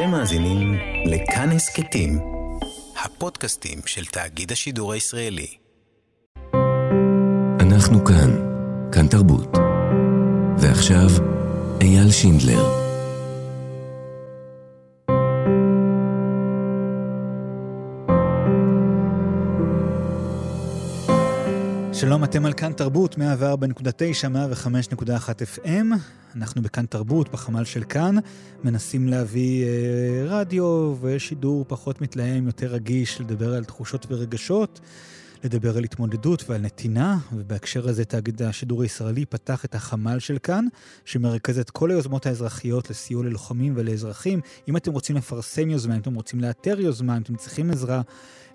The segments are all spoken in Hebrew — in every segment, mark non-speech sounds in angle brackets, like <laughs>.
אתם מאזינים לכאן הסכתים, הפודקאסטים של תאגיד השידור הישראלי. אנחנו כאן, כאן תרבות. ועכשיו, אייל שינדלר. שלום, אתם על כאן תרבות, 104.9, 105.1 FM. אנחנו בכאן תרבות, בחמ"ל של כאן, מנסים להביא אה, רדיו ושידור פחות מתלהם, יותר רגיש, לדבר על תחושות ורגשות, לדבר על התמודדות ועל נתינה, ובהקשר הזה תאגיד השידור הישראלי פתח את החמ"ל של כאן, שמרכז את כל היוזמות האזרחיות לסיוע ללוחמים ולאזרחים. אם אתם רוצים לפרסם יוזמה, אם אתם רוצים לאתר יוזמה, אם אתם צריכים עזרה,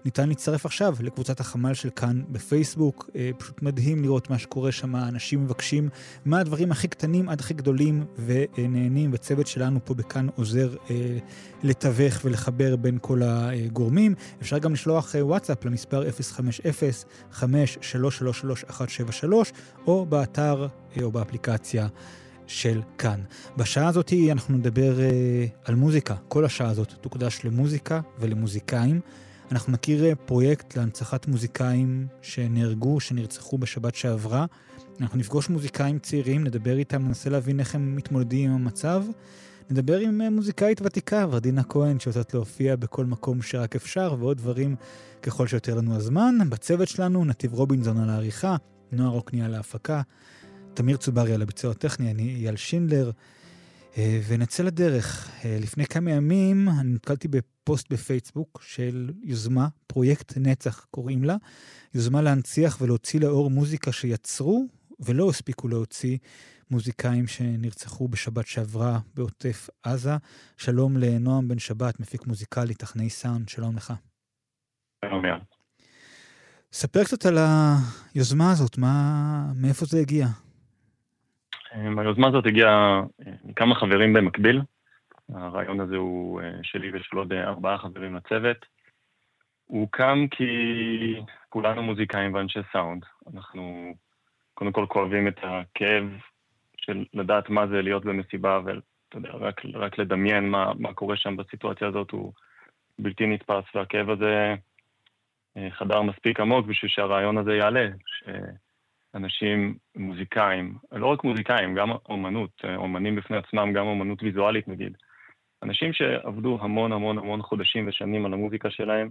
ניתן להצטרף עכשיו לקבוצת החמ"ל של כאן בפייסבוק. אה, פשוט מדהים לראות מה שקורה שם, אנשים מבקשים מהדברים הכי קטנים עד הכי גדולים ונהנים, וצוות שלנו פה בכאן עוזר אה, לתווך ולחבר בין כל הגורמים. אפשר גם לשלוח אה, וואטסאפ למספר 050-5333-173, או באתר או באפליקציה. של כאן. בשעה הזאת אנחנו נדבר אה, על מוזיקה. כל השעה הזאת תוקדש למוזיקה ולמוזיקאים. אנחנו נכיר אה, פרויקט להנצחת מוזיקאים שנהרגו, שנרצחו בשבת שעברה. אנחנו נפגוש מוזיקאים צעירים, נדבר איתם, ננסה להבין איך הם מתמודדים עם המצב. נדבר עם אה, מוזיקאית ותיקה, ורדינה כהן, שיוצאת להופיע בכל מקום שרק אפשר, ועוד דברים ככל שיותר לנו הזמן. בצוות שלנו, נתיב רובינזון על העריכה, נועה רוקני על ההפקה, תמיר צוברי על הביצוע הטכני, אני אייל שינדלר. אה, ונצא לדרך. אה, לפני כמה ימים אני נתקלתי בפוסט בפייסבוק של יוזמה, פרויקט נצח קוראים לה, יוזמה להנציח ולהוציא לאור מוזיקה שיצרו ולא הספיקו להוציא מוזיקאים שנרצחו בשבת שעברה בעוטף עזה. שלום לנועם בן שבת, מפיק מוזיקלי, טכנאי סאונד, שלום לך. שלום יאללה. ספר קצת על היוזמה הזאת, מה, מאיפה זה הגיע? אמ, היוזמה הזאת הגיעה אה, מכמה חברים במקביל. הרעיון הזה הוא אה, שלי ושל עוד אה, ארבעה חברים לצוות. הוא הוקם כי כולנו מוזיקאים ואנשי סאונד. אנחנו קודם כל כואבים את הכאב של לדעת מה זה להיות במסיבה, ואתה יודע, רק, רק לדמיין מה, מה קורה שם בסיטואציה הזאת הוא בלתי נתפס, והכאב הזה חדר מספיק עמוק בשביל שהרעיון הזה יעלה, ש... אנשים מוזיקאים, לא רק מוזיקאים, גם אומנות, אומנים בפני עצמם, גם אומנות ויזואלית נגיד. אנשים שעבדו המון המון המון חודשים ושנים על המוזיקה שלהם,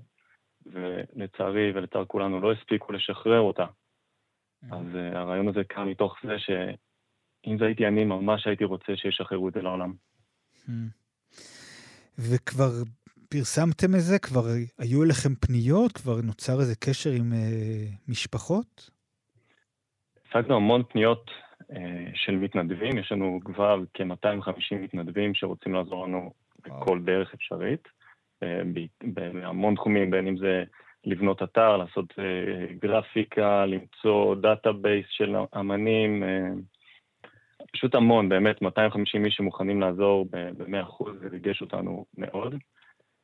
ולצערי ולצער כולנו לא הספיקו לשחרר אותה. Mm-hmm. אז uh, הרעיון הזה קם מתוך זה שאם זה הייתי אני, ממש הייתי רוצה שישחררו את זה לעולם. Mm-hmm. וכבר פרסמתם את זה? כבר היו אליכם פניות? כבר נוצר איזה קשר עם uh, משפחות? השגנו המון פניות אה, של מתנדבים, יש לנו כבר כ-250 מתנדבים שרוצים לעזור לנו בכל דרך אפשרית, אה, בהמון תחומים, בין אם זה לבנות אתר, לעשות אה, גרפיקה, למצוא database של אמנים, פשוט המון, באמת, 250 איש שמוכנים לעזור ב-100%, זה ריגש אותנו מאוד.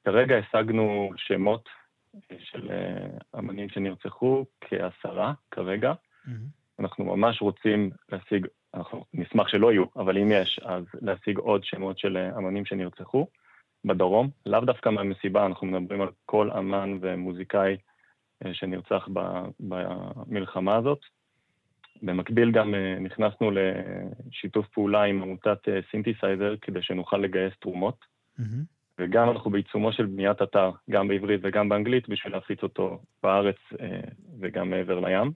כרגע השגנו שמות של אמנים שנרצחו, כעשרה כרגע. Mm-hmm. אנחנו ממש רוצים להשיג, אנחנו נשמח שלא יהיו, אבל אם יש, אז להשיג עוד שמות של אה, אמנים שנרצחו בדרום, לאו דווקא מהמסיבה, אנחנו מדברים על כל אמן ומוזיקאי אה, שנרצח במלחמה הזאת. במקביל גם אה, נכנסנו לשיתוף פעולה עם עמותת סינתסייזר כדי שנוכל לגייס תרומות, mm-hmm. וגם אנחנו בעיצומו של בניית אתר, גם בעברית וגם באנגלית, בשביל להפיץ אותו בארץ וגם מעבר לים.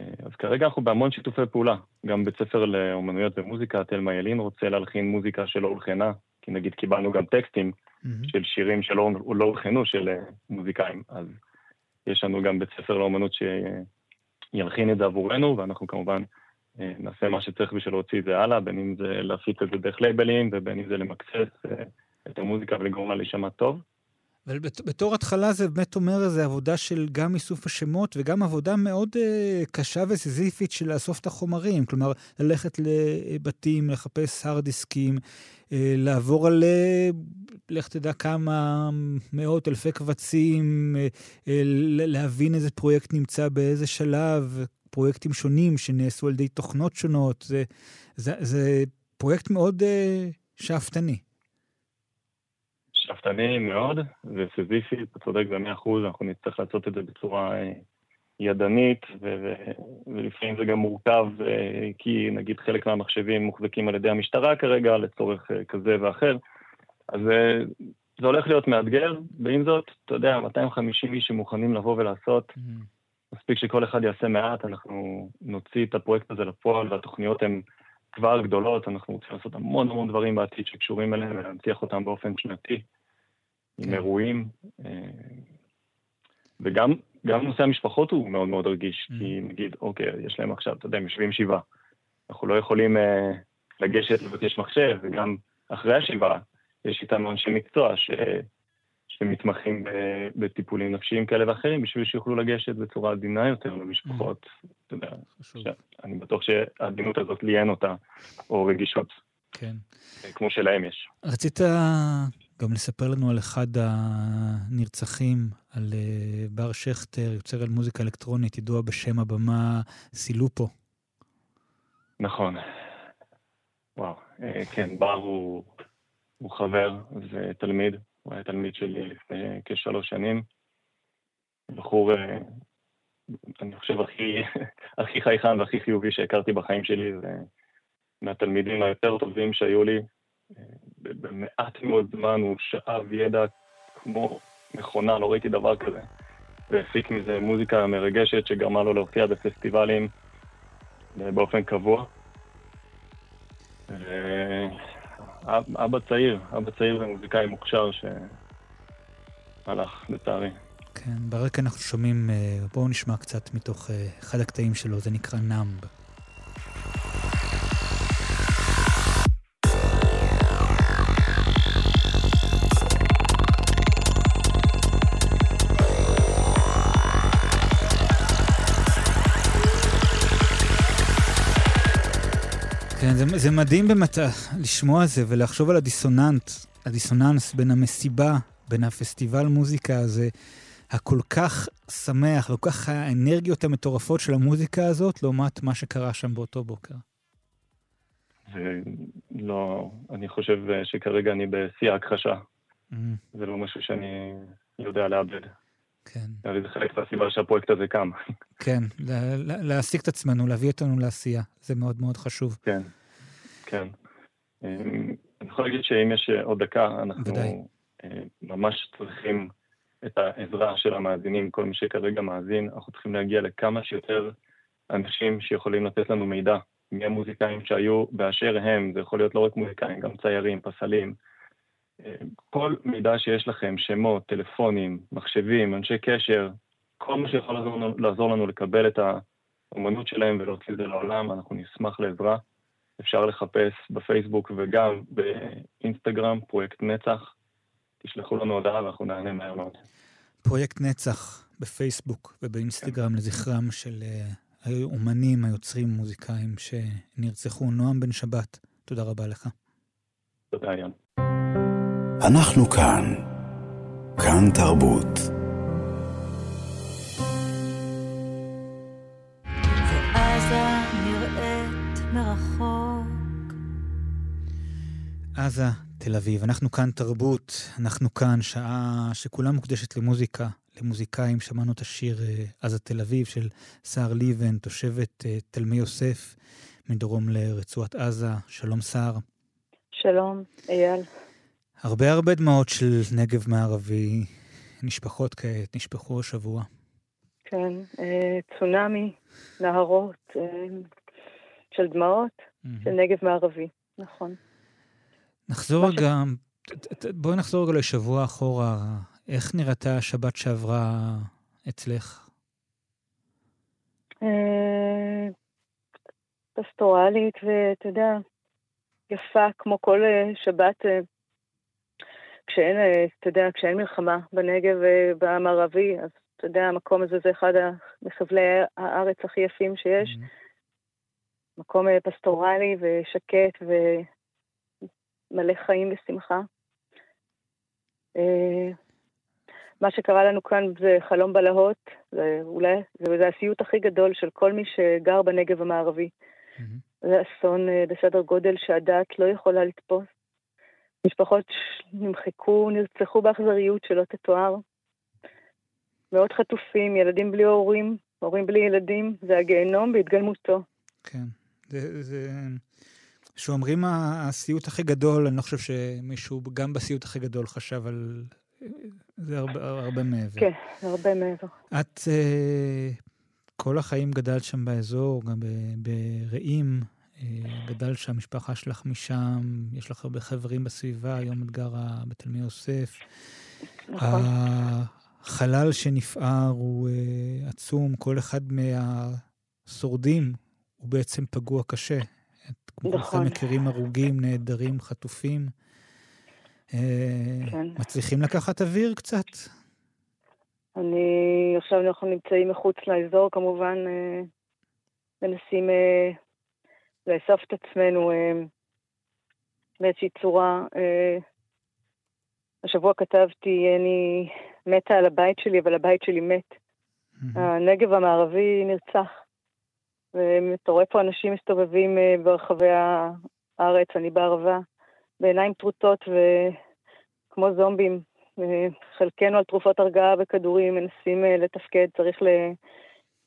אה, אז כרגע אנחנו בהמון שיתופי פעולה. גם בית ספר לאומנויות ומוזיקה, תלמה ילין רוצה להלחין מוזיקה שלא הולחנה, כי נגיד קיבלנו גם טקסטים. של שירים שלא לא הולחנו של אה, מוזיקאים. אז יש לנו גם בית ספר לאומנות שילחין את זה עבורנו, ואנחנו כמובן אה, נעשה מה שצריך בשביל להוציא את זה הלאה, בין אם זה להפיץ את זה דרך לייבלים, ובין אם זה למקסס את המוזיקה ולגרום לה להישמע טוב. אבל בתור התחלה זה באמת אומר איזו עבודה של גם איסוף השמות וגם עבודה מאוד uh, קשה וסיזיפית של לאסוף את החומרים. כלומר, ללכת לבתים, לחפש הרד דיסקים, uh, לעבור על, uh, לך תדע כמה מאות אלפי קבצים, uh, uh, להבין איזה פרויקט נמצא באיזה שלב, פרויקטים שונים שנעשו על ידי תוכנות שונות. זה, זה, זה פרויקט מאוד uh, שאפתני. שאפתני מאוד וסיזיפי, אתה צודק במאה אחוז, אנחנו נצטרך לעשות את זה בצורה אה, ידנית, ו- ו- ולפעמים זה גם מורכב, אה, כי נגיד חלק מהמחשבים מוחזקים על ידי המשטרה כרגע לצורך אה, כזה ואחר. אז זה הולך להיות מאתגר, ועם זאת, אתה יודע, 250 איש שמוכנים לבוא ולעשות, mm-hmm. מספיק שכל אחד יעשה מעט, אנחנו נוציא את הפרויקט הזה לפועל, והתוכניות הן כבר גדולות, אנחנו רוצים לעשות המון המון דברים בעתיד שקשורים אליהם ולהנציח אותם באופן שנתי, עם כן. אירועים. אה, וגם גם נושא המשפחות הוא מאוד מאוד רגיש, mm. כי נגיד, אוקיי, יש להם עכשיו, אתה יודע, הם יושבים שבעה. אנחנו לא יכולים uh, לגשת לבקש מחשב, וגם אחרי השבעה יש איתנו אנשי מקצוע ש... שמתמחים בטיפולים נפשיים כאלה ואחרים, בשביל שיוכלו לגשת בצורה עדינה יותר למשפחות. Mm. אתה יודע, אני בטוח שהעדינות הזאת לי אין אותה, או רגישות. כן. כמו שלהם יש. רצית גם לספר לנו על אחד הנרצחים, על אה, בר שכטר, יוצר על מוזיקה אלקטרונית, ידוע בשם הבמה סילופו. נכון. וואו, אה, כן, בר הוא, הוא חבר ותלמיד. הוא היה תלמיד שלי לפני כשלוש שנים. בחור, אה, אני חושב, הכי, <laughs> הכי חייכן והכי חיובי שהכרתי בחיים שלי, זה מהתלמידים היותר טובים שהיו לי. אה, במעט מאוד זמן הוא שאב ידע כמו מכונה, לא ראיתי דבר כזה. והפיק מזה מוזיקה מרגשת שגרמה לו להופיע בפסטיבלים אה, באופן קבוע. אבא צעיר, אבא צעיר ומוזיקאי מוכשר שהלך, לצערי. כן, ברקע אנחנו שומעים, אה, בואו נשמע קצת מתוך אה, אחד הקטעים שלו, זה נקרא נאמב. זה, זה מדהים באמת אה, לשמוע זה ולחשוב על הדיסוננט, הדיסוננס בין המסיבה, בין הפסטיבל מוזיקה הזה, הכל כך שמח, וכל כך האנרגיות המטורפות של המוזיקה הזאת, לעומת מה שקרה שם באותו בוקר. לא, אני חושב אה, שכרגע אני בשיא ההכחשה. Mm. זה לא משהו שאני יודע לאבד. כן. זה חלק מהסיבה שהפרויקט הזה קם. כן, להעסיק את עצמנו, להביא אותנו לעשייה, זה מאוד מאוד חשוב. כן, כן. אמ, אני יכול להגיד שאם יש עוד דקה, אנחנו ודאי. אה, ממש צריכים את העזרה של המאזינים, כל מי שכרגע מאזין, אנחנו צריכים להגיע לכמה שיותר אנשים שיכולים לתת לנו מידע, מי המוזיקאים שהיו באשר הם, זה יכול להיות לא רק מוזיקאים, גם ציירים, פסלים. כל מידע שיש לכם, שמות, טלפונים, מחשבים, אנשי קשר, כל מה שיכול לעזור לנו, לעזור לנו לקבל את האומנות שלהם ולהוציא את זה לעולם, אנחנו נשמח לעזרה. אפשר לחפש בפייסבוק וגם באינסטגרם, פרויקט נצח. תשלחו לנו הודעה ואנחנו נענה מהר מאוד. פרויקט נצח בפייסבוק ובאינסטגרם כן. לזכרם של האומנים, היוצרים, מוזיקאים שנרצחו. נועם בן שבת, תודה רבה לך. תודה, יאן. אנחנו כאן. כאן תרבות. עזה, תל אביב. אנחנו כאן תרבות, אנחנו כאן שעה שכולה מוקדשת למוזיקה, למוזיקאים. שמענו את השיר אה, עזה תל אביב של סער ליבן, תושבת אה, תלמי יוסף, מדרום לרצועת עזה. שלום סער. שלום, אייל. הרבה הרבה דמעות של נגב מערבי נשפכות כעת, נשפכו השבוע. כן, אה, צונאמי, נהרות של דמעות mm-hmm. של נגב מערבי, נכון. נחזור רגע, ש... בואי נחזור רגע לשבוע אחורה. איך נראתה השבת שעברה אצלך? אה, פסטורלית, ואתה יודע, יפה כמו כל שבת כשאין, אה, אתה יודע, כשאין מלחמה בנגב ובמערבי, אז אתה יודע, המקום הזה זה אחד מחבלי הארץ הכי יפים שיש. Mm-hmm. מקום אה, פסטורלי ושקט ומלא חיים ושמחה. אה, מה שקרה לנו כאן זה חלום בלהות, זה אולי, זה, זה הסיוט הכי גדול של כל מי שגר בנגב המערבי. Mm-hmm. זה אסון בסדר גודל שהדעת לא יכולה לתפוס. משפחות נמחקו, נרצחו באכזריות שלא תתואר. מאות חטופים, ילדים בלי הורים, הורים בלי ילדים, זה הגיהנום בהתגלמותו. כן, זה... זה... שאומרים הסיוט הכי גדול, אני לא חושב שמישהו, גם בסיוט הכי גדול, חשב על... זה הרבה, הרבה מעבר. כן, הרבה מעבר. את uh, כל החיים גדלת שם באזור, גם ברעים, uh, גדלת שם, המשפחה שלך משם, יש לך הרבה חברים בסביבה, היום את גרה בתלמי יוסף. נכון. החלל שנפער הוא uh, עצום, כל אחד מהשורדים הוא בעצם פגוע קשה. נכון. כולכם מכירים הרוגים, נעדרים, חטופים. כן. מצליחים לקחת אוויר קצת? אני, עכשיו אנחנו נמצאים מחוץ לאזור, כמובן מנסים לאסוף את עצמנו באיזושהי צורה. השבוע כתבתי, אני מתה על הבית שלי, אבל הבית שלי מת. הנגב המערבי נרצח. ואתה רואה פה אנשים מסתובבים ברחבי הארץ, אני בערבה, בעיניים טרוטות וכמו זומבים. חלקנו על תרופות הרגעה וכדורים, מנסים לתפקד, צריך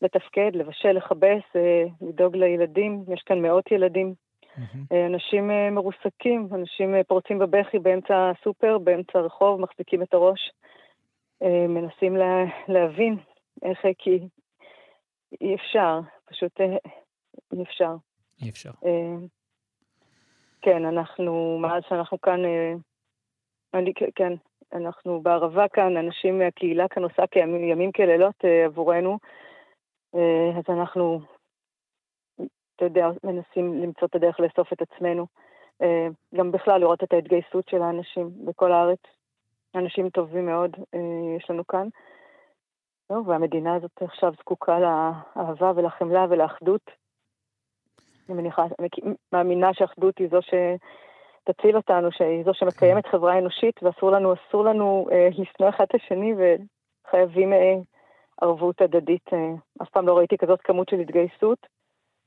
לתפקד, לבשל, לכבס, לדאוג לילדים. יש כאן מאות ילדים. Mm-hmm. אנשים מרוסקים, אנשים פורצים בבכי באמצע הסופר, באמצע הרחוב, מחזיקים את הראש. מנסים לה, להבין איך, כי אי אפשר, פשוט אי אפשר. אי אפשר. כן, אנחנו, מאז שאנחנו כאן, אני, כן, אנחנו בערבה כאן, אנשים מהקהילה כאן עושה כימים ימים כלילות עבורנו, אז אנחנו, אתה יודע, מנסים למצוא את הדרך לאסוף את עצמנו. גם בכלל לראות את ההתגייסות של האנשים בכל הארץ. אנשים טובים מאוד יש לנו כאן. לא, והמדינה הזאת עכשיו זקוקה לאהבה ולחמלה ולאחדות. אני מניחה, אני מאמינה שאחדות היא זו שתציל אותנו, שהיא זו שמקיימת חברה אנושית, ואסור לנו, אסור לנו אה, לשנוא אחד את השני, וחייבים אה, ערבות הדדית. אה, אף פעם לא ראיתי כזאת כמות של התגייסות,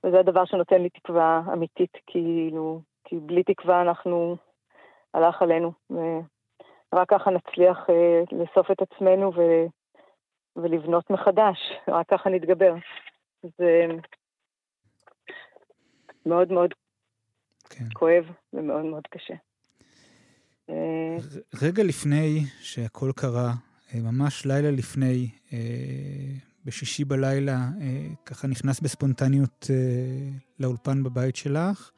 וזה הדבר שנותן לי תקווה אמיתית, כאילו, כי בלי תקווה אנחנו, הלך עלינו. ורק ככה נצליח אה, לאסוף את עצמנו ו... ולבנות מחדש, רק ככה נתגבר. זה מאוד מאוד כן. כואב ומאוד מאוד קשה. רגע לפני שהכל קרה, ממש לילה לפני, בשישי בלילה, ככה נכנס בספונטניות לאולפן בבית שלך,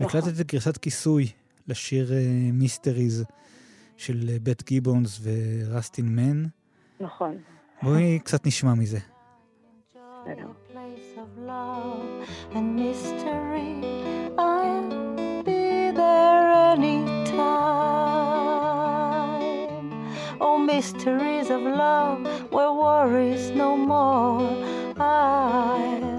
נכון. והקלטת את גרסת כיסוי לשיר מיסטריז של בית גיבונס ורסטין מן. נכון. בואי קצת נשמע מזה. mysteries of love where worries no more. I'll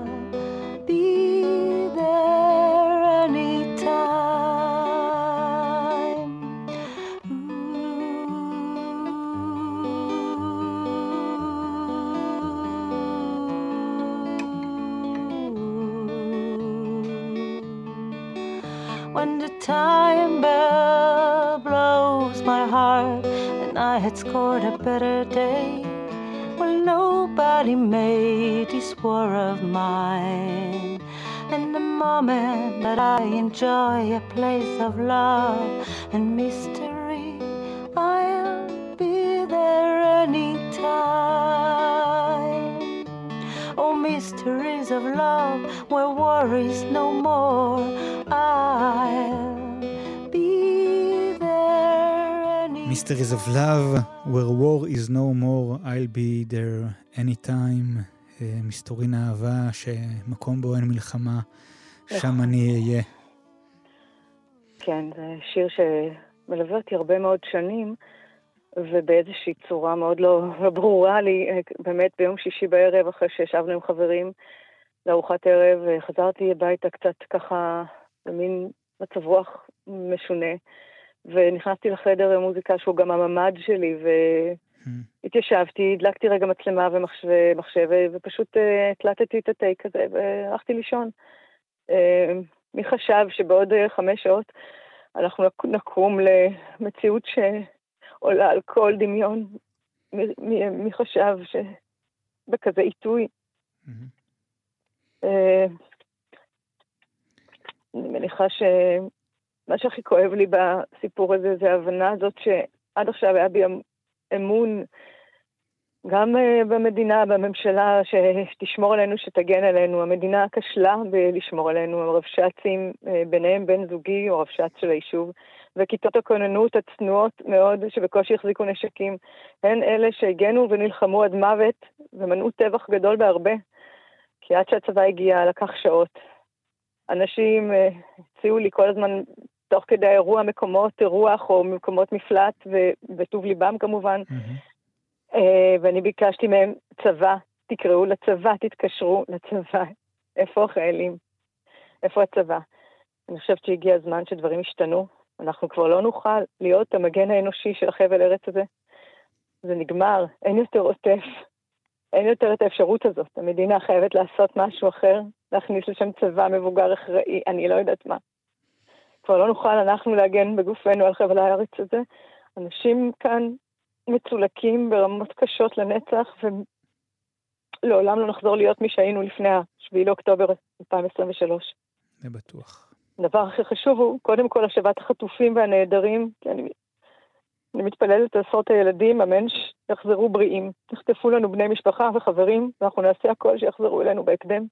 had scored a better day. Well, nobody made this war of mine. And the moment that I enjoy a place of love and mystery, Mysteries of Love, Where War is No More, I'll be there anytime. אה, מסתורין אהבה, שמקום בו אין מלחמה, שם אני אהיה. כן, זה שיר שמלווה אותי הרבה מאוד שנים, ובאיזושהי צורה מאוד לא, לא ברורה לי, אה, באמת ביום שישי בערב, אחרי שישבנו עם חברים לארוחת ערב, אה, חזרתי הביתה קצת ככה במין מצב רוח משונה. ונכנסתי לחדר מוזיקה שהוא גם הממ"ד שלי, והתיישבתי, הדלקתי רגע מצלמה ומחשב, ופשוט אה, הקלטתי את הטייק הזה והלכתי לישון. אה, מי חשב שבעוד אה, חמש שעות אנחנו נקום למציאות שעולה על כל דמיון. מי חשב שבכזה עיתוי? אה, אני מניחה שמה שהכי כואב לי בסיפור הזה זה ההבנה הזאת שעד עכשיו היה בי אמון גם uh, במדינה, בממשלה, שתשמור עלינו, שתגן עלינו. המדינה כשלה בלשמור עלינו, הרבש"צים, uh, ביניהם בן זוגי או רבש"ץ של היישוב, וכיתות הכוננות הצנועות מאוד, שבקושי החזיקו נשקים, הן אלה שהגנו ונלחמו עד מוות, ומנעו טבח גדול בהרבה. כי עד שהצבא הגיע לקח שעות. אנשים uh, הציעו לי כל הזמן, תוך כדי האירוע, מקומות אירוח או מקומות מפלט, וטוב ליבם כמובן. Mm-hmm. ואני ביקשתי מהם צבא, תקראו לצבא, תתקשרו לצבא. איפה החיילים? איפה הצבא? אני חושבת שהגיע הזמן שדברים ישתנו. אנחנו כבר לא נוכל להיות המגן האנושי של החבל ארץ הזה. זה נגמר, אין יותר עוטף. אין יותר את האפשרות הזאת. המדינה חייבת לעשות משהו אחר, להכניס לשם צבא מבוגר אחראי, אני לא יודעת מה. כבר לא נוכל אנחנו להגן בגופנו על חבל הארץ הזה. אנשים כאן מצולקים ברמות קשות לנצח, ולעולם לא נחזור להיות מי שהיינו לפני ה-7 לאוקטובר 2023. זה בטוח. הדבר הכי חשוב הוא, קודם כל, השבת החטופים והנעדרים, כי אני, אני מתפללת על עשרות הילדים, אמן שיחזרו בריאים. נחטפו לנו בני משפחה וחברים, ואנחנו נעשה הכל שיחזרו אלינו בהקדם,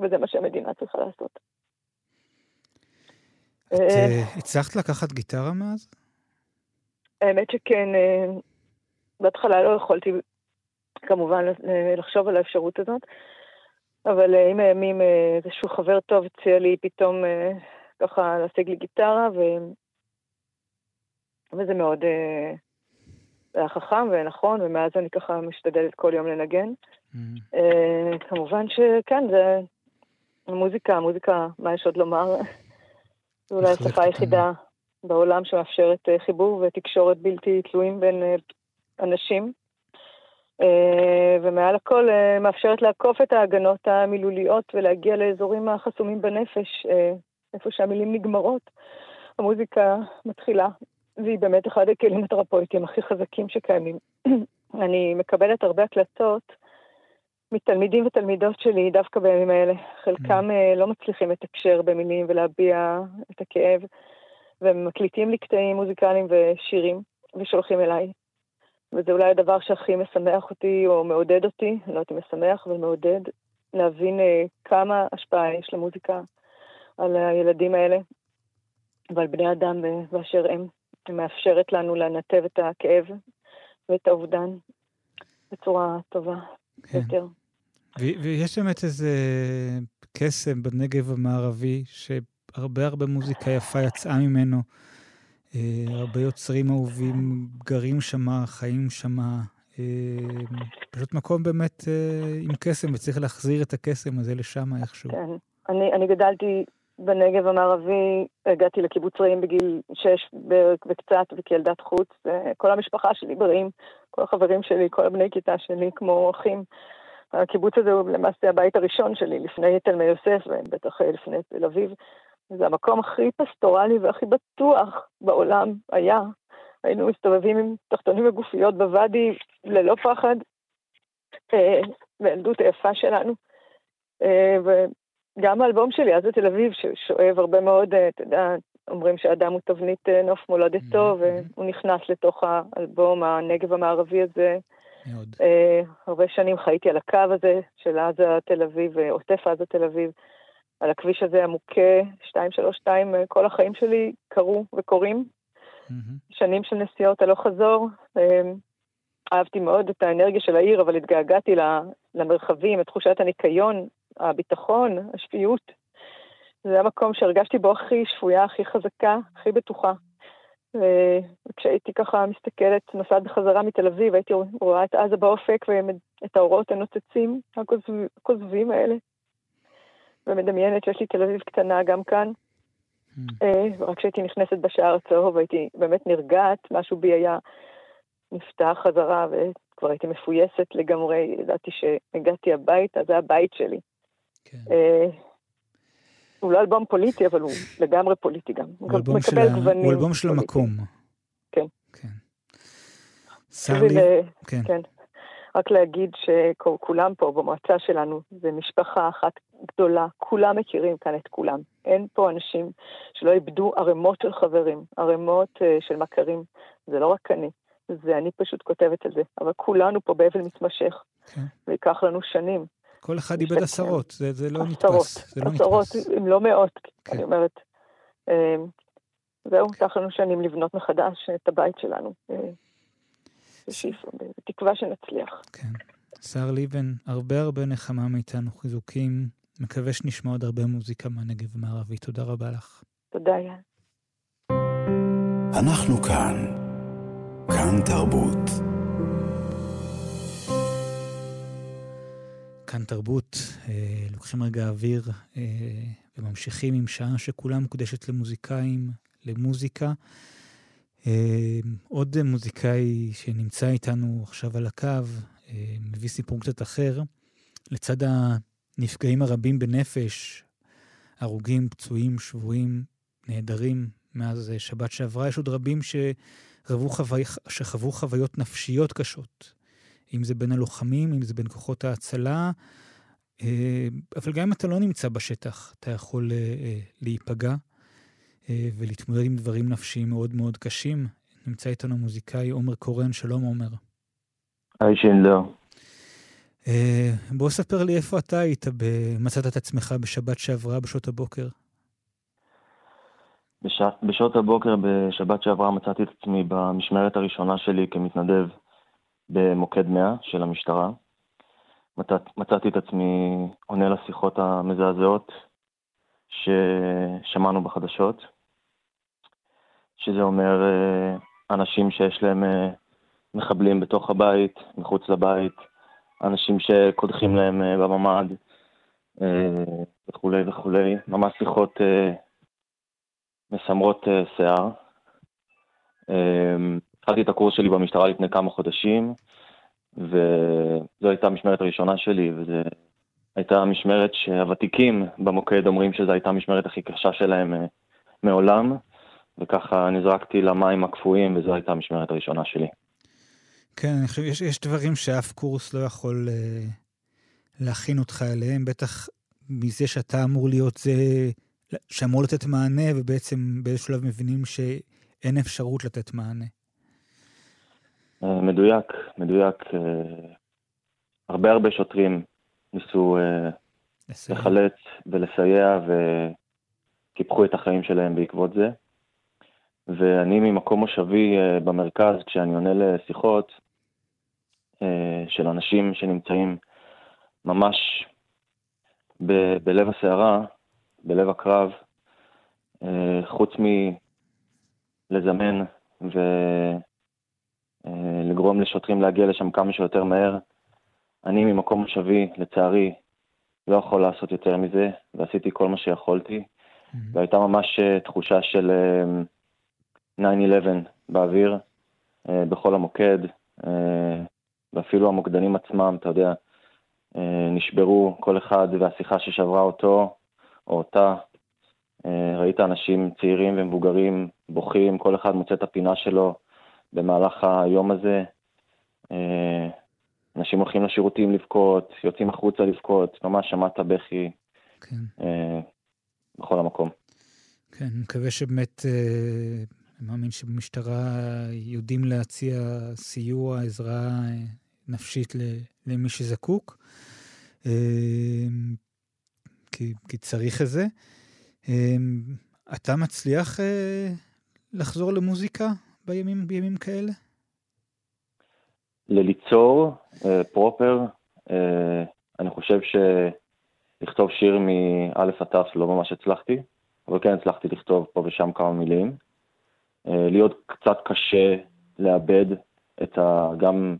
וזה מה שהמדינה צריכה לעשות. את אה, הצלחת לקחת גיטרה מאז? האמת שכן, אה, בהתחלה לא יכולתי כמובן לחשוב על האפשרות הזאת, אבל אה, עם הימים אה, איזשהו חבר טוב הציע לי פתאום אה, ככה להשיג לי גיטרה, ו... וזה מאוד היה חכם ונכון, ומאז אני ככה משתדלת כל יום לנגן. Mm-hmm. כמובן שכן, זה המוזיקה, המוזיקה, מה יש עוד לומר? זו אולי השפה היחידה בעולם שמאפשרת חיבור ותקשורת בלתי תלויים בין אנשים, אה, ומעל הכל אה, מאפשרת לעקוף את ההגנות המילוליות ולהגיע לאזורים החסומים בנפש, אה, איפה שהמילים נגמרות. המוזיקה מתחילה, והיא באמת אחד הכלים התרפויטיים הכי חזקים שקיימים. <clears throat> אני מקבלת הרבה הקלטות מתלמידים ותלמידות שלי דווקא בימים האלה. חלקם mm. לא מצליחים לתקשר במילים ולהביע את הכאב, והם מקליטים לי קטעים מוזיקליים ושירים ושולחים אליי. וזה אולי הדבר שהכי משמח אותי או מעודד אותי, לא יודעת אם משמח, אבל מעודד, להבין uh, כמה השפעה יש למוזיקה על הילדים האלה ועל בני אדם באשר הם. היא מאפשרת לנו לנתב את הכאב ואת האובדן בצורה טובה כן. יותר. ויש באמת איזה קסם בנגב המערבי, שהרבה הרבה מוזיקה יפה יצאה ממנו. אה, הרבה יוצרים אהובים גרים שמה, חיים שמה. אה, פשוט מקום באמת אה, עם קסם, וצריך להחזיר את הקסם הזה לשם איכשהו. כן. אני, אני גדלתי בנגב המערבי, הגעתי לקיבוץ רעים בגיל שש וקצת וכילדת חוץ. כל המשפחה שלי ברעים, כל החברים שלי, כל הבני כיתה שלי, כמו אחים. הקיבוץ הזה הוא למעשה הבית הראשון שלי, לפני תלמי יוסף, ובטח לפני תל אביב. זה המקום הכי פסטורלי והכי בטוח בעולם היה. היינו מסתובבים עם תחתונים וגופיות בוואדי ללא פחד, אה, בילדות היפה שלנו. אה, וגם האלבום שלי, אז בתל אביב, ששואב הרבה מאוד, אה, אתה יודע, אומרים שאדם הוא תבנית נוף מולדתו, mm-hmm. והוא נכנס לתוך האלבום, הנגב המערבי הזה. מאוד. הרבה שנים חייתי על הקו הזה של עזה תל אביב, עוטף עזה תל אביב. על הכביש הזה המוכה 232, אה, כל החיים שלי קרו וקורים. Mm-hmm. שנים של נסיעות הלוך חזור. אה, אהבתי מאוד את האנרגיה של העיר, אבל התגעגעתי למרחבים, את תחושת הניקיון, הביטחון, השפיות. זה המקום שהרגשתי בו הכי שפויה, הכי חזקה, הכי בטוחה. וכשהייתי ככה מסתכלת, נוסעת בחזרה מתל אביב, הייתי רואה את עזה באופק ואת האורות הנוצצים, הכוזבים האלה. ומדמיינת שיש לי תל אביב קטנה גם כאן. Mm. אה, רק כשהייתי נכנסת בשער הצהוב הייתי באמת נרגעת, משהו בי היה נפתח חזרה וכבר הייתי מפויסת לגמרי, ידעתי שהגעתי הביתה, זה הבית שלי. כן. הוא לא אלבום פוליטי, אבל הוא לגמרי פוליטי גם. הוא אלבום של, גוונים הוא אלבום של. המקום. כן. כן. סרלי, לי ל- כן. כן. רק להגיד שכולם פה במועצה שלנו זה משפחה אחת גדולה, כולם מכירים כאן את כולם. אין פה אנשים שלא איבדו ערימות של חברים, ערימות אה, של מכרים. זה לא רק אני, זה אני פשוט כותבת על זה. אבל כולנו פה באבל מתמשך, כן. ויקח לנו שנים. כל אחד איבד כן. עשרות, זה, זה לא עשרות, נתפס. זה לא עשרות, נתפס. אם לא מאות, כן. אני אומרת. אה, זהו, ייקח לנו שנים לבנות מחדש את הבית שלנו. אה, בתקווה שנצליח. כן. שר ליבן, הרבה הרבה נחמה מאיתנו, חיזוקים. מקווה שנשמע עוד הרבה מוזיקה מהנגב המערבי. תודה רבה לך. תודה, יאן. אנחנו כאן. כאן תרבות. כאן תרבות, אה, לוקחים רגע אוויר אה, וממשיכים עם שעה שכולה מוקדשת למוזיקאים, למוזיקה. אה, עוד מוזיקאי שנמצא איתנו עכשיו על הקו, מביא סיפור קצת אחר. לצד הנפגעים הרבים בנפש, הרוגים, פצועים, שבויים, נעדרים מאז שבת שעברה, יש עוד רבים שחוו, חווי, שחוו חוויות נפשיות קשות. אם זה בין הלוחמים, אם זה בין כוחות ההצלה, אה, אבל גם אם אתה לא נמצא בשטח, אתה יכול אה, אה, להיפגע ולהתמודד עם דברים נפשיים מאוד מאוד קשים. נמצא איתנו מוזיקאי עומר קורן, שלום עומר. היי שינדלר. אה, בוא ספר לי איפה אתה היית, מצאת את עצמך בשבת שעברה בשעות הבוקר. בש... בשעות הבוקר בשבת שעברה מצאתי את עצמי במשמרת הראשונה שלי כמתנדב במוקד 100 של המשטרה. מצאת... מצאתי את עצמי עונה לשיחות המזעזעות ששמענו בחדשות, שזה אומר אה, אנשים שיש להם אה, מחבלים בתוך הבית, מחוץ לבית, אנשים שקודחים להם אה, בממ"ד וכולי וכולי, ממש שיחות מסמרות שיער. התחלתי את הקורס שלי במשטרה לפני כמה חודשים, וזו הייתה המשמרת הראשונה שלי, וזו הייתה המשמרת שהוותיקים במוקד אומרים שזו הייתה המשמרת הכי קשה שלהם אה, מעולם, וככה נזרקתי למים הקפואים, וזו הייתה המשמרת הראשונה שלי. כן, אני חושב, יש, יש דברים שאף קורס לא יכול אה, להכין אותך אליהם, בטח מזה שאתה אמור להיות זה שאמור לתת מענה, ובעצם באיזשהו שלב מבינים שאין אפשרות לתת מענה. אה, מדויק, מדויק. אה, הרבה הרבה שוטרים ניסו אה, לסיים. לחלץ ולסייע וקיפחו את החיים שלהם בעקבות זה. ואני ממקום מושבי במרכז, כשאני עונה לשיחות של אנשים שנמצאים ממש ב- בלב הסערה, בלב הקרב, חוץ מלזמן ולגרום לשוטרים להגיע לשם כמה שיותר מהר, אני ממקום מושבי, לצערי, לא יכול לעשות יותר מזה, ועשיתי כל מה שיכולתי. מהמם. והייתה ממש אה, תחושה של אה, 9-11 באוויר, אה, בכל המוקד, אה, ואפילו המוקדנים עצמם, אתה יודע, אה, נשברו כל אחד והשיחה ששברה אותו או אותה. אה, ראית אנשים צעירים ומבוגרים בוכים, כל אחד מוצא את הפינה שלו במהלך היום הזה. אה, אנשים הולכים לשירותים לבכות, יוצאים החוצה לבכות, ממש שמעת בכי כן, אה, בכל המקום. כן, אני מקווה שבאמת, אה, אני מאמין שבמשטרה יודעים להציע סיוע, עזרה נפשית למי שזקוק, כי, כי צריך את זה. אתה מצליח לחזור למוזיקה בימים, בימים כאלה? לליצור אה, פרופר, אה, אני חושב שלכתוב שיר מאלף עד תף לא ממש הצלחתי, אבל כן הצלחתי לכתוב פה ושם כמה מילים. אה, להיות קצת קשה לאבד את ה, גם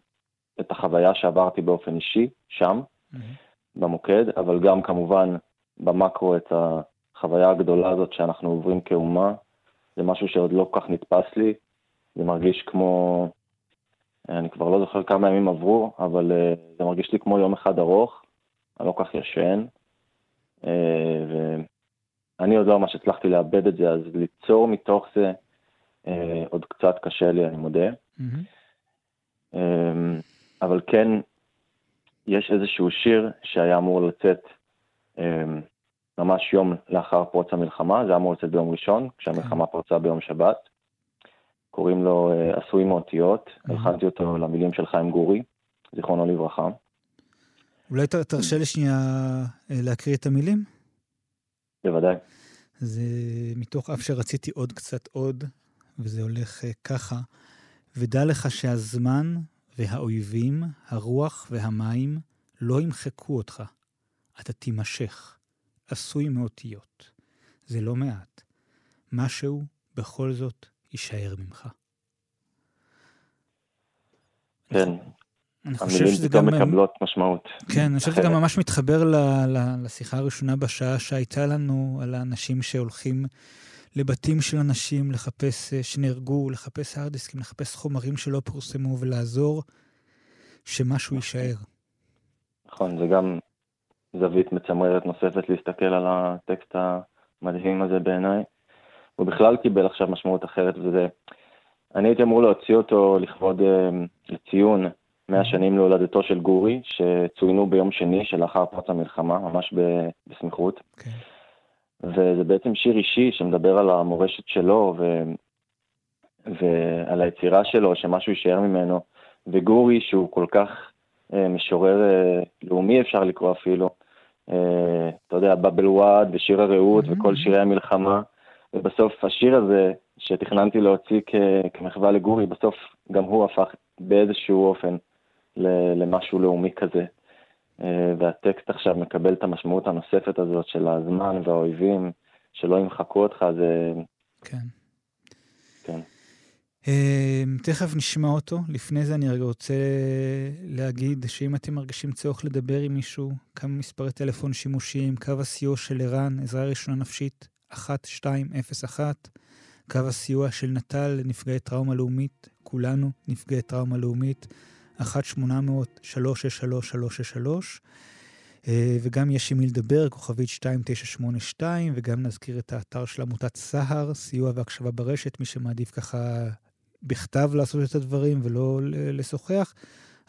את החוויה שעברתי באופן אישי שם, במוקד, אבל גם כמובן במקרו את החוויה הגדולה הזאת שאנחנו עוברים כאומה. זה משהו שעוד לא כל כך נתפס לי, זה מרגיש כמו, אני כבר לא זוכר כמה ימים עברו, אבל אה, זה מרגיש לי כמו יום אחד ארוך, אני לא כל כך ישן, אה, אני עוד לא ממש הצלחתי לאבד את זה, אז ליצור מתוך זה אה, עוד קצת קשה לי, אני מודה. Mm-hmm. אבל כן, יש איזשהו שיר שהיה אמור לצאת אה, ממש יום לאחר פרוץ המלחמה, זה היה אמור לצאת ביום ראשון, כשהמלחמה פרצה ביום שבת. קוראים לו אה, עשוי מאותיות, הלחנתי אותו למילים של חיים גורי, זיכרונו לברכה. אולי תרשה לי שנייה אה, להקריא את המילים? בוודאי. זה מתוך אף שרציתי עוד קצת עוד, וזה הולך אה, ככה. ודע לך שהזמן והאויבים, הרוח והמים, לא ימחקו אותך. אתה תימשך, עשוי מאותיות. זה לא מעט. משהו בכל זאת יישאר ממך. כן, אני חושב המילים שזה גם... מקבלות משמעות. כן, אני חושב שזה גם. ממש מתחבר ל- ל- לשיחה הראשונה בשעה שהייתה לנו על האנשים שהולכים לבתים של אנשים לחפש, אה, שנהרגו, לחפש הארדיסקים, לחפש חומרים שלא פורסמו ולעזור שמשהו יישאר. נכון, זה גם זווית מצמררת נוספת להסתכל על הטקסט המדהים הזה בעיניי. הוא בכלל קיבל עכשיו משמעות אחרת, וזה... אני הייתי אמור להוציא אותו לכבוד, אה, לציון 100 שנים להולדתו של גורי, שצוינו ביום שני שלאחר פרוץ המלחמה, ממש בסמיכות. כן. וזה בעצם שיר אישי שמדבר על המורשת שלו ו... ועל היצירה שלו, שמשהו יישאר ממנו. וגורי, שהוא כל כך אה, משורר אה, לאומי, אפשר לקרוא אפילו, אה, אתה יודע, בבל וואד ושיר הרעות Mhm. וכל שירי המלחמה, ובסוף השיר הזה, שתכננתי להוציא כ- כמחווה לגורי, בסוף גם הוא הפך באיזשהו אופן למשהו לאומי כזה. אה, והטקסט עכשיו מקבל את המשמעות הנוספת הזאת של הזמן והאויבים, שלא ימחקו אותך, זה... כן. כן. אה, תכף נשמע אותו. לפני זה אני רגע רוצה להגיד שאם אתם מרגישים צורך לדבר עם מישהו, כמה מספרי טלפון שימושיים, קו הסיוע של ערן, עזרה ראשונה נפשית, 1201, קו הסיוע של נט"ל לנפגעי טראומה לאומית, כולנו נפגעי טראומה לאומית, 1-800-363-363, אה, וגם יש עם מי לדבר, כוכבית 2982, וגם נזכיר את האתר של עמותת סהר, סיוע והקשבה ברשת, מי שמעדיף ככה בכתב לעשות את הדברים ולא לשוחח.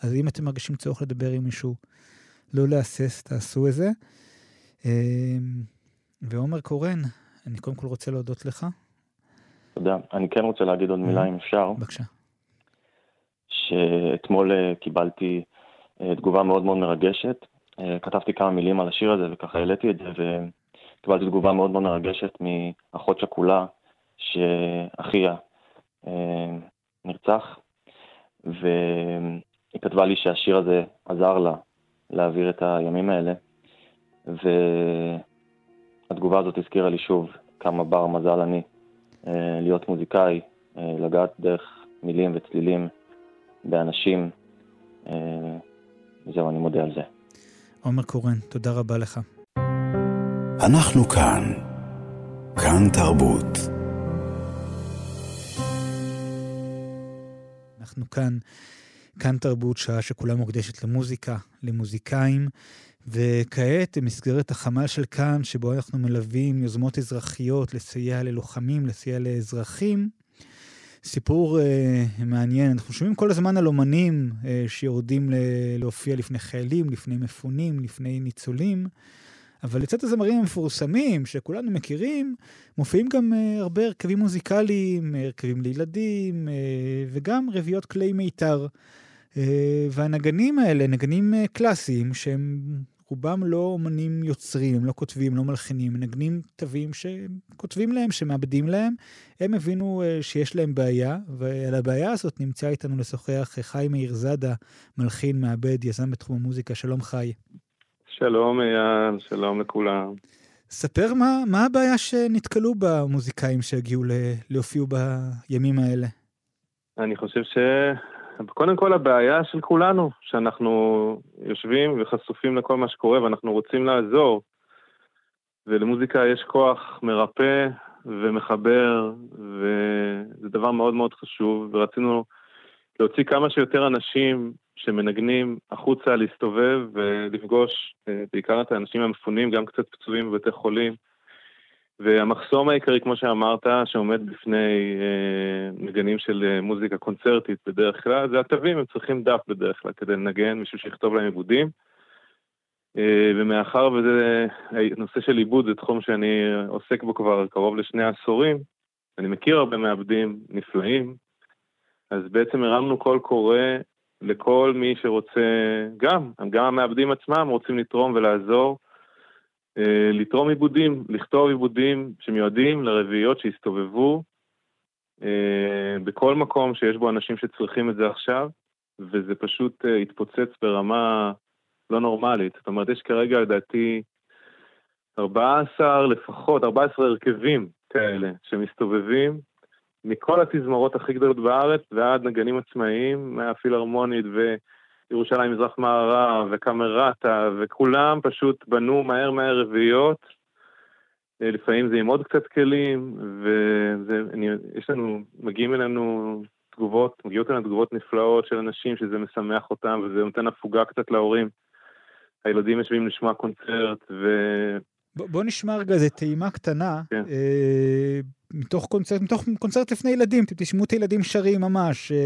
אז אם אתם מרגישים צורך לדבר עם מישהו, לא להסס, תעשו את זה. אה, ועומר קורן, אני קודם כל רוצה להודות לך. תודה. אני כן רוצה להגיד עוד מילה, אם אפשר. בבקשה. שאתמול אה, קיבלתי אה, תגובה מאוד מאוד מרגשת. אה, כתבתי כמה מילים על השיר הזה וככה העליתי את זה, וקיבלתי תגובה מאוד מאוד מרגשת מאחות שכולה, שאחיה אה, נרצח, והיא כתבה לי שהשיר הזה עזר לה להעביר את הימים האלה, והתגובה הזאת הזכירה לי שוב כמה בר מזל אני אה, להיות מוזיקאי, אה, לגעת דרך מילים וצלילים באנשים. אה, זהו, אני מודה על זה. עומר קורן, תודה רבה לך. אנחנו כאן. כאן תרבות. אנחנו כאן, כאן תרבות, שעה שכולה מוקדשת למוזיקה, למוזיקאים, וכעת, במסגרת החמ"ל של כאן, שבו אנחנו מלווים יוזמות אזרחיות לסייע ללוחמים, לסייע לאזרחים, סיפור אה, מעניין. אנחנו שומעים כל הזמן על אומנים אה, שיורדים ל- להופיע לפני חיילים, לפני מפונים, לפני ניצולים. אבל לצד הזמרים המפורסמים, שכולנו מכירים, מופיעים גם uh, הרבה הרכבים מוזיקליים, הרכבים לילדים, uh, וגם רביעיות כלי מיתר. Uh, והנגנים האלה, נגנים uh, קלאסיים, שהם רובם לא אומנים יוצרים, הם לא כותבים, הם לא מלחינים, מנגנים תווים שכותבים להם, שמאבדים להם. הם הבינו uh, שיש להם בעיה, ועל הבעיה הזאת נמצא איתנו לשוחח חי מאיר זאדה, מלחין, מעבד, יזם בתחום המוזיקה. שלום חי. שלום אייל, שלום לכולם. ספר מה, מה הבעיה שנתקלו במוזיקאים שהגיעו להופיעו בימים האלה. אני חושב ש... קודם כל הבעיה של כולנו, שאנחנו יושבים וחשופים לכל מה שקורה ואנחנו רוצים לעזור. ולמוזיקה יש כוח מרפא ומחבר, וזה דבר מאוד מאוד חשוב, ורצינו להוציא כמה שיותר אנשים שמנגנים החוצה, להסתובב ולפגוש אה, בעיקר את האנשים המפונים, גם קצת פצועים בבתי חולים, והמחסום העיקרי, כמו שאמרת, שעומד בפני אה, נגנים של אה, מוזיקה קונצרטית בדרך כלל, זה התווים, הם צריכים דף בדרך כלל כדי לנגן, מישהו שיכתוב להם עיבודים. אה, ומאחר וזה, נושא של עיבוד זה תחום שאני עוסק בו כבר קרוב לשני עשורים, אני מכיר הרבה מעבדים נפלאים, אז בעצם הרמנו קול קורא לכל מי שרוצה, גם, גם המעבדים עצמם רוצים לתרום ולעזור, לתרום עיבודים, לכתוב עיבודים שמיועדים לרביעיות שיסתובבו אה, בכל מקום שיש בו אנשים שצריכים את זה עכשיו, וזה פשוט אה, התפוצץ ברמה לא נורמלית. זאת אומרת, יש כרגע לדעתי 14 לפחות, 14 הרכבים כאלה שמסתובבים מכל התזמורות הכי גדולות בארץ ועד נגנים עצמאיים מהפילהרמונית וירושלים מזרח מערב וקמרטה וכולם פשוט בנו מהר מהר רביעיות. אה, לפעמים זה עם עוד קצת כלים ויש לנו, מגיעים אלינו תגובות, מגיעות אלינו תגובות נפלאות של אנשים שזה משמח אותם וזה נותן הפוגה קצת להורים. הילדים יושבים לשמוע קונצרט ו... בוא, נשמע רגע איזה טעימה קטנה, כן. אה, מתוך קונצרט, מתוך קונצרט לפני ילדים, אתם תשמעו את הילדים שרים ממש. אה,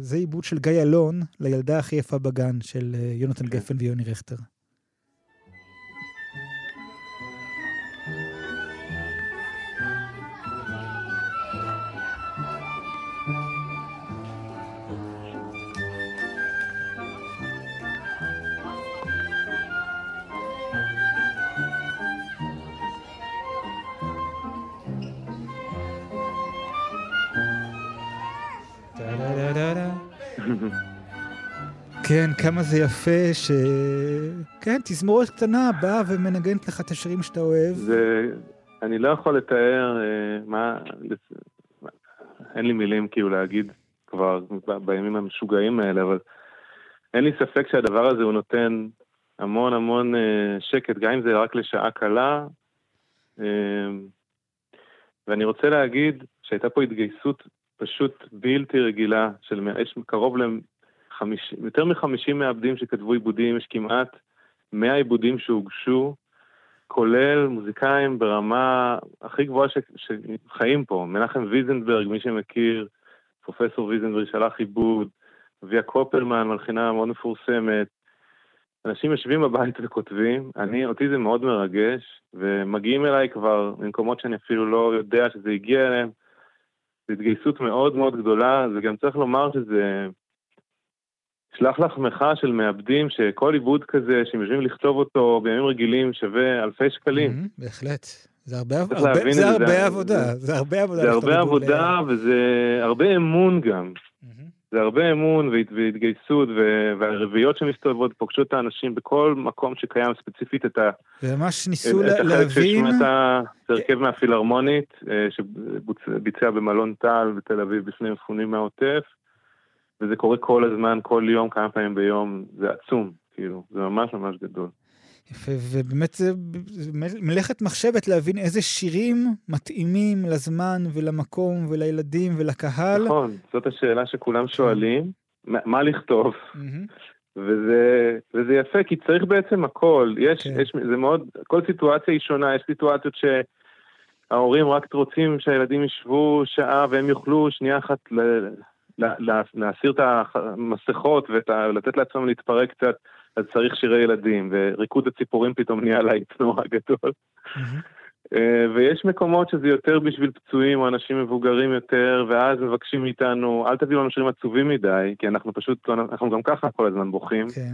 זה עיבוד של גיא אלון לילדה הכי יפה בגן, של אה, יונתן כן. גפן ויוני רכטר. כן, כמה זה יפה ש... כן, תזמורת קטנה באה ומנגנת לך את השירים שאתה אוהב. זה, אני לא יכול לתאר אה, מה, אין לי מילים כאילו להגיד כבר בימים המשוגעים האלה, אבל אין לי ספק שהדבר הזה הוא נותן המון המון אה, שקט, גם אם זה רק לשעה קלה. אה, ואני רוצה להגיד שהייתה פה התגייסות פשוט בלתי רגילה, של יש קרוב לחמיש... יותר מחמישים מעבדים שכתבו עיבודים, יש כמעט 100 עיבודים שהוגשו, כולל מוזיקאים ברמה הכי גבוהה ש... שחיים פה. מנחם ויזנברג, מי שמכיר, פרופסור ויזנברג שלח עיבוד, אביה קופלמן, מלחינה מאוד מפורסמת. אנשים יושבים בבית וכותבים, אני, אותי זה מאוד מרגש, ומגיעים אליי כבר ממקומות שאני אפילו לא יודע שזה הגיע אליהם. זו התגייסות מאוד מאוד גדולה, וגם צריך לומר שזה שלח לחמך של מעבדים, שכל עיבוד כזה, שהם יושבים לכתוב אותו בימים רגילים, שווה אלפי שקלים. בהחלט. זה הרבה, צריך הרבה, להבין זה את זה, הרבה זה- עבודה, זה הרבה עבודה. זה הרבה עבודה וזה הרבה אמון גם. זה הרבה אמון והת- והתגייסות, והרביעיות שמסתובבות פוגשות את האנשים בכל מקום שקיים ספציפית את ה... וממש ניסו את לה- החלק להבין... שהשמעת, זה הרכב מהפילהרמונית, אה, שביצע במלון טל בתל אביב בפני מפונים מהעוטף, וזה קורה כל הזמן, כל יום, כמה פעמים ביום, זה עצום, כאילו, זה ממש ממש גדול. יפה, ובאמת זה מלאכת מחשבת להבין איזה שירים מתאימים לזמן ולמקום ולילדים ולקהל. נכון, זאת השאלה שכולם שואלים, מה מה לכתוב? וזה, וזה יפה, כי צריך בעצם הכל. יש, כן. יש, זה מאוד, כל סיטואציה היא שונה, יש סיטואציות שההורים רק רוצים שהילדים ישבו שעה והם יוכלו שנייה אחת להסיר את המסכות ולתת לעצמם להתפרק קצת, אז צריך שירי ילדים, וריקוד הציפורים פתאום נהיה להיט נורא גדול. אה, ויש מקומות שזה יותר בשביל פצועים או אנשים מבוגרים יותר, ואז מבקשים מאיתנו, אל תביאו לנו שירים עצובים מדי, כי אנחנו פשוט, אנחנו גם ככה כל הזמן בוכים. כן.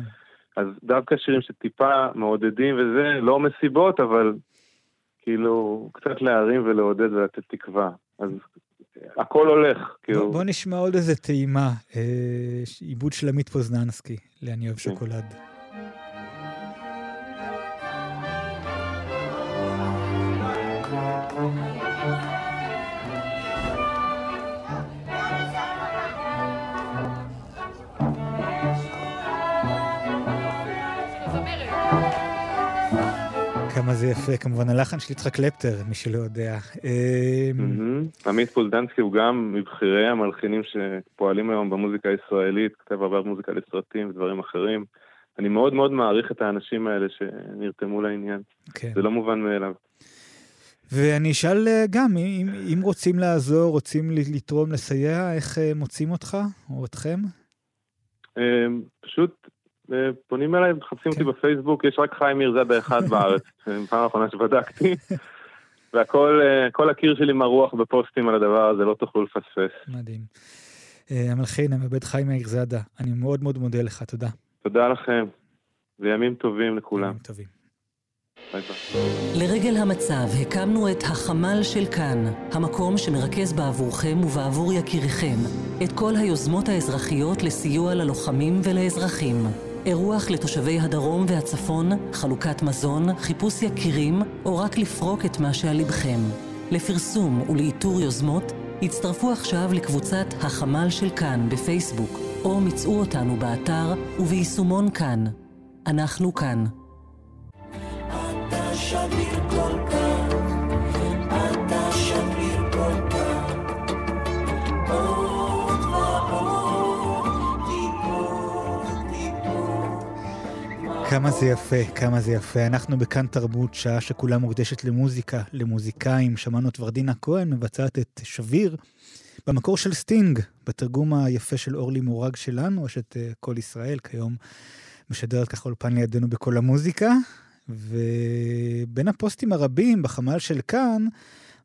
אז דווקא שירים שטיפה מעודדים וזה, לא מסיבות, אבל כאילו, קצת להרים ולעודד ולתת תקווה. אז הכל הולך, כאילו. בוא, נשמע עוד איזה טעימה, אה, עיבוד של עמית פוזננסקי, ל"אני אוהב כן. שוקולד". כמה זה יפה, כמובן הלחן של יצחק קלפטר, מי שלא יודע. מהמם. עמית פולדנסקי הוא גם מבכירי המלחינים שפועלים היום במוזיקה הישראלית, כותב הרבה מוזיקה לסרטים ודברים אחרים. אני מאוד מאוד מעריך את האנשים האלה שנרתמו לעניין. כן. זה לא מובן מאליו. ואני אשאל אה, גם, אם, אם רוצים לעזור, רוצים לתרום, לסייע, איך אה, מוצאים אותך או אתכם? פשוט פונים אליי, מחפשים אותי כן. בפייסבוק, יש רק חיים מירזדה אחד <laughs> בארץ, פעם האחרונה שבדקתי. והכל הקיר שלי מרוח בפוסטים על הדבר הזה, לא תוכלו לפספס. מדהים. המלחין, המעבד חיים מירזדה, אני מאוד מאוד מודה לך, תודה. תודה לכם, וימים טובים לכולם. ימים טובים. לרגל המצב הקמנו את החמ"ל של כאן, המקום שמרכז בעבורכם ובעבור יקיריכם את כל היוזמות האזרחיות לסיוע ללוחמים ולאזרחים. אירוח לתושבי הדרום והצפון, חלוקת מזון, חיפוש יקירים, או רק לפרוק את מה שעל לבכם. לפרסום ולאיתור יוזמות, הצטרפו עכשיו לקבוצת החמ"ל של כאן בפייסבוק, או מצאו אותנו באתר וביישומון כאן. אנחנו כאן. שביר כל כמה זה יפה, כמה זה יפה. אנחנו בכאן תרבות, שעה שכולה מוקדשת למוזיקה, למוזיקאים. שמענו את ורדינה כהן מבצעת את שביר. במקור של סטינג, בתרגום היפה של אורלי מורג שלנו, יש את uh, כל ישראל כיום משדרת ככה אולפן לידינו בכל המוזיקה. ובין הפוסטים הרבים בחמ"ל של כאן,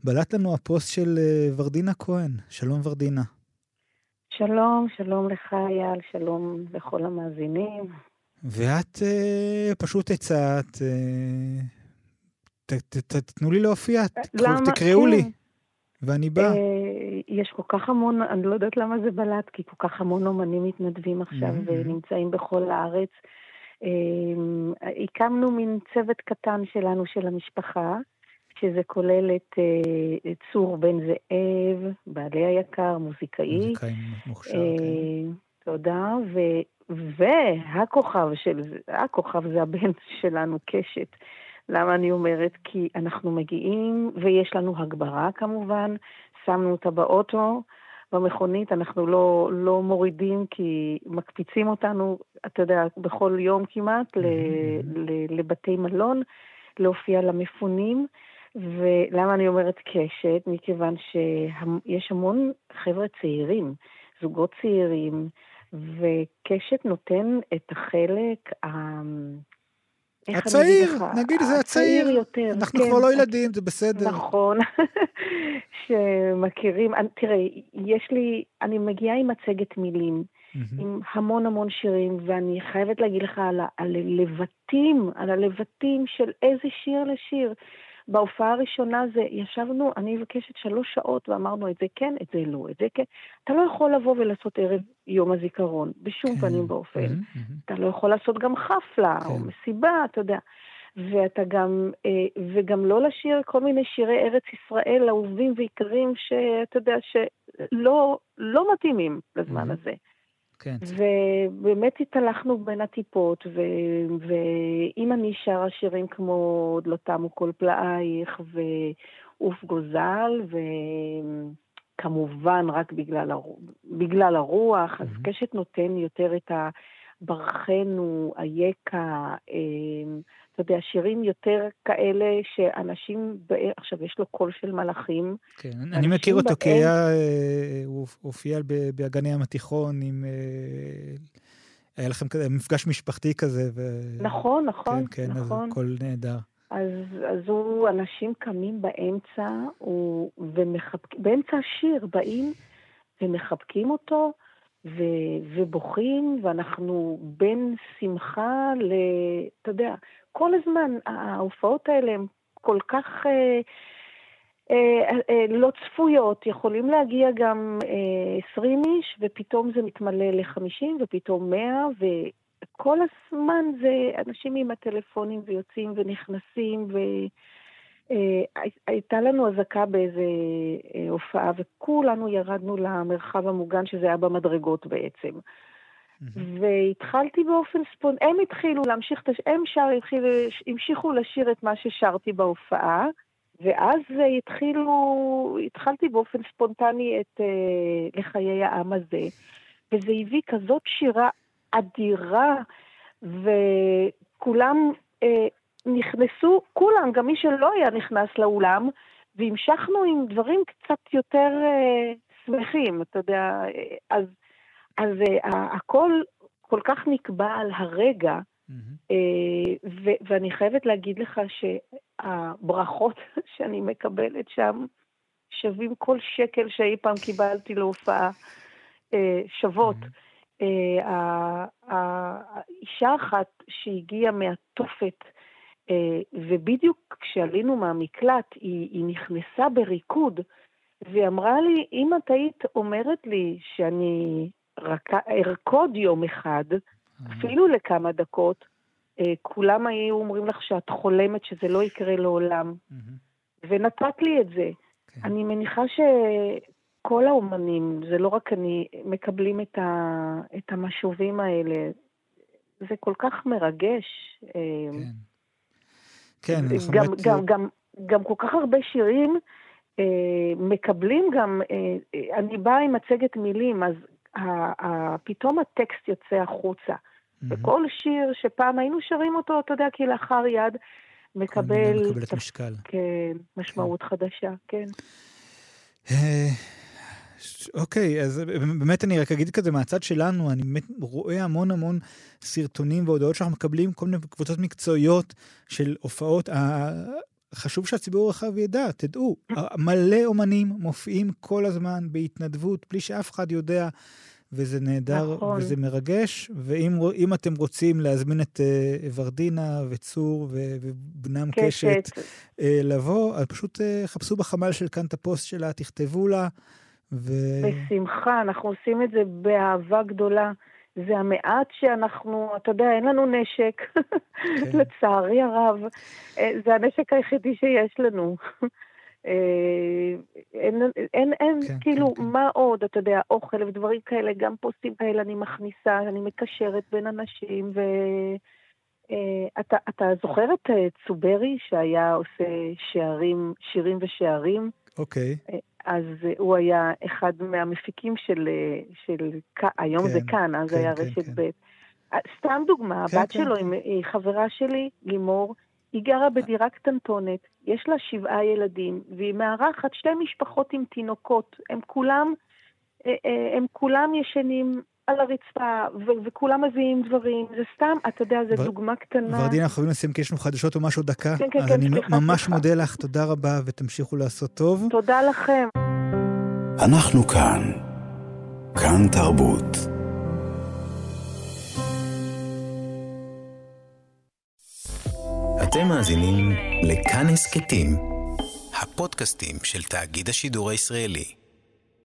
בלט לנו הפוסט של אה, ורדינה כהן. שלום ורדינה. שלום, שלום לך אייל, שלום לכל המאזינים. ואת uh, פשוט הצעת, uh, תתנו לי להופיע, למה? תקראו כן. לי, ואני בא. Uh, יש כל כך המון, אני לא יודעת למה זה בלט, כי כל כך המון אומנים מתנדבים עכשיו mm-hmm. ונמצאים בכל הארץ. אמ, הקמנו מין צוות קטן שלנו, של המשפחה, שזה כולל את אה, צור בן זאב, בעלי היקר, מוזיקאי. מוזיקאי מוכשר, כן. אה, תודה, והכוכב של, הכוכב זה הבן <laughs> שלנו, קשת. למה אני אומרת? כי אנחנו מגיעים, ויש לנו הגברה כמובן, שמנו אותה באוטו, במכונית אנחנו לא, לא מורידים כי מקפיצים אותנו, אתה יודע, בכל יום כמעט, ל, ל, לבתי מלון, להופיע למפונים. ולמה אני אומרת קשת? מכיוון שיש המון חבר'ה צעירים, זוגות צעירים, וקשת נותן את החלק הצעיר, נגיד זה הצעיר. יותר. אנחנו כן, כבר לא ילדים, זה בסדר. נכון, <laughs> שמכירים, תראה, יש לי, אני מגיעה עם מצגת מילים, עם המון המון שירים, ואני חייבת להגיד לך על הלבטים, על הלבטים של איזה שיר לשיר. בהופעה הראשונה זה, ישבנו, אני מבקשת שלוש שעות ואמרנו את זה כן, את זה לא, את זה כן. אתה לא יכול לבוא ולעשות ערב יום הזיכרון, בשום כן. פנים ואופן. Mm-hmm. אתה לא יכול לעשות גם חפלה כן. או מסיבה, אתה יודע. ואתה גם, אה, וגם לא לשיר כל מיני שירי ארץ ישראל אהובים ויקרים שאתה יודע שלא לא מתאימים לזמן mm-hmm. הזה. כן. ובאמת התהלכנו בין הטיפות, ו... ואם אני שרה שירים כמו "עוד לא תמו כל פלאייך" ו"עוף גוזל", וכמובן רק בגלל, הר... בגלל הרוח, mm-hmm. אז קשת נותן יותר את הברכנו, אייכה, אמ, אתה יודע, שירים יותר כאלה שאנשים, עכשיו יש לו קול של מלאכים. כן, אני מכיר אותו כי היה, אה, הוא הופיע באגני ים התיכון עם... אה, היה לכם כזה מפגש משפחתי כזה. ו... נכון, נכון, כן, כן, נכון. אז הכל נהדר. אז, אז הוא, אנשים קמים באמצע, הוא, ומחבק, באמצע השיר באים ומחבקים אותו, ו, ובוכים, ואנחנו בין שמחה ל... אתה יודע, כל הזמן ההופעות האלה הן כל כך אה, אה, אה, לא צפויות, יכולים להגיע גם אה, 20 איש, ופתאום זה מתמלא ל-50, ופתאום 100, וכל הזמן זה אנשים עם הטלפונים ויוצאים ונכנסים, ו... Uh, הייתה לנו אזעקה באיזה uh, הופעה, וכולנו ירדנו למרחב המוגן, שזה היה במדרגות בעצם. והתחלתי באופן ספונ... הם התחילו להמשיך את הש... הם שר, התחילו, המשיכו לשיר את מה ששרתי בהופעה, ואז התחילו, התחלתי באופן ספונטני את uh, לחיי העם הזה, וזה הביא כזאת שירה אדירה, וכולם uh, נכנסו, כולם, גם מי שלא היה נכנס לאולם, והמשכנו עם דברים קצת יותר uh, שמחים, אתה יודע, אז, אז uh, הכל כל כך נקבע על הרגע, mm-hmm. ו- ואני חייבת להגיד לך שהברכות <laughs> שאני מקבלת שם שווים כל שקל שאי פעם קיבלתי להופעה, uh, שוות. Mm-hmm. אישה אחת שהגיעה מהתופת, אה, ובדיוק כשעלינו מהמקלט, היא, היא נכנסה בריקוד, והיא אמרה לי, אם את היית אומרת לי שאני. ארקוד יום אחד, אפילו לכמה דקות, אה, כולם היו אומרים לך שאת חולמת שזה לא יקרה לעולם. ונתת לי את זה. כן. אני מניחה שכל האומנים, זה לא רק אני, מקבלים את, ה... את המשובים האלה. זה כל כך מרגש. אה, כן. כן, גם, באמת... גם, גם, גם כל כך הרבה שירים אה, מקבלים גם, אה, אה אני באה עם מצגת מילים, אז פתאום הטקסט יוצא החוצה. Mm-hmm. וכל שיר שפעם היינו שרים אותו, אתה יודע, כלאחר יד, מקבל... מקבלת. משקל. כן, משמעות כן. חדשה, כן. אה, אוקיי, אז באמת אני רק אגיד כזה מהצד שלנו, אני באמת רואה המון המון סרטונים והודעות שאנחנו מקבלים, כל מיני קבוצות מקצועיות של הופעות. חשוב שהציבור הרחב ידע, תדעו, מלא אומנים מופיעים כל הזמן בהתנדבות, בלי שאף אחד יודע, וזה נהדר נכון. וזה מרגש. ואם אתם רוצים להזמין את uh, ורדינה וצור ובנם קשת, קשת uh, לבוא, אז פשוט uh, חפשו בחמ"ל של כאן את הפוסט שלה, תכתבו לה. ו... בשמחה, אנחנו עושים את זה באהבה גדולה. זה המעט שאנחנו, אתה יודע, אין לנו נשק, כן. לצערי הרב. אה, זה הנשק היחידי שיש לנו. אה, אין, אין, אין כן, כאילו, כן, כן. מה עוד, אתה יודע, אוכל ודברים כאלה, גם פוסטים כאלה אני מכניסה, אני מקשרת בין אנשים, ו... Uh, אתה, אתה זוכר את צוברי שהיה עושה שערים, שירים ושערים? אוקיי. Okay. אז הוא היה אחד מהמפיקים של, של היום כן, זה כאן, אז כן, היה כן, רשת כן. ב'. סתם דוגמה, כן, הבת כן, שלו כן. היא חברה שלי, לימור, היא גרה בדירה קטנטונת, יש לה שבעה ילדים, והיא מארחת שתי משפחות עם תינוקות. הם כולם, אה, אה, הם כולם ישנים על הרצפה, ו- וכולם מביאים דברים, זה סתם, אתה יודע, זו ו- דוגמה קטנה. ורדינה, אנחנו חייבים לסיים כי יש לנו חדשות או משהו דקה. כן, כן, אז כן, אני סליחה, ממש סליחה. מודה לך, תודה רבה, ותמשיכו לעשות טוב. תודה לכם. אנחנו כאן. כאן תרבות. אתם מאזינים לכאן הסכתים, הפודקאסטים של תאגיד השידור הישראלי.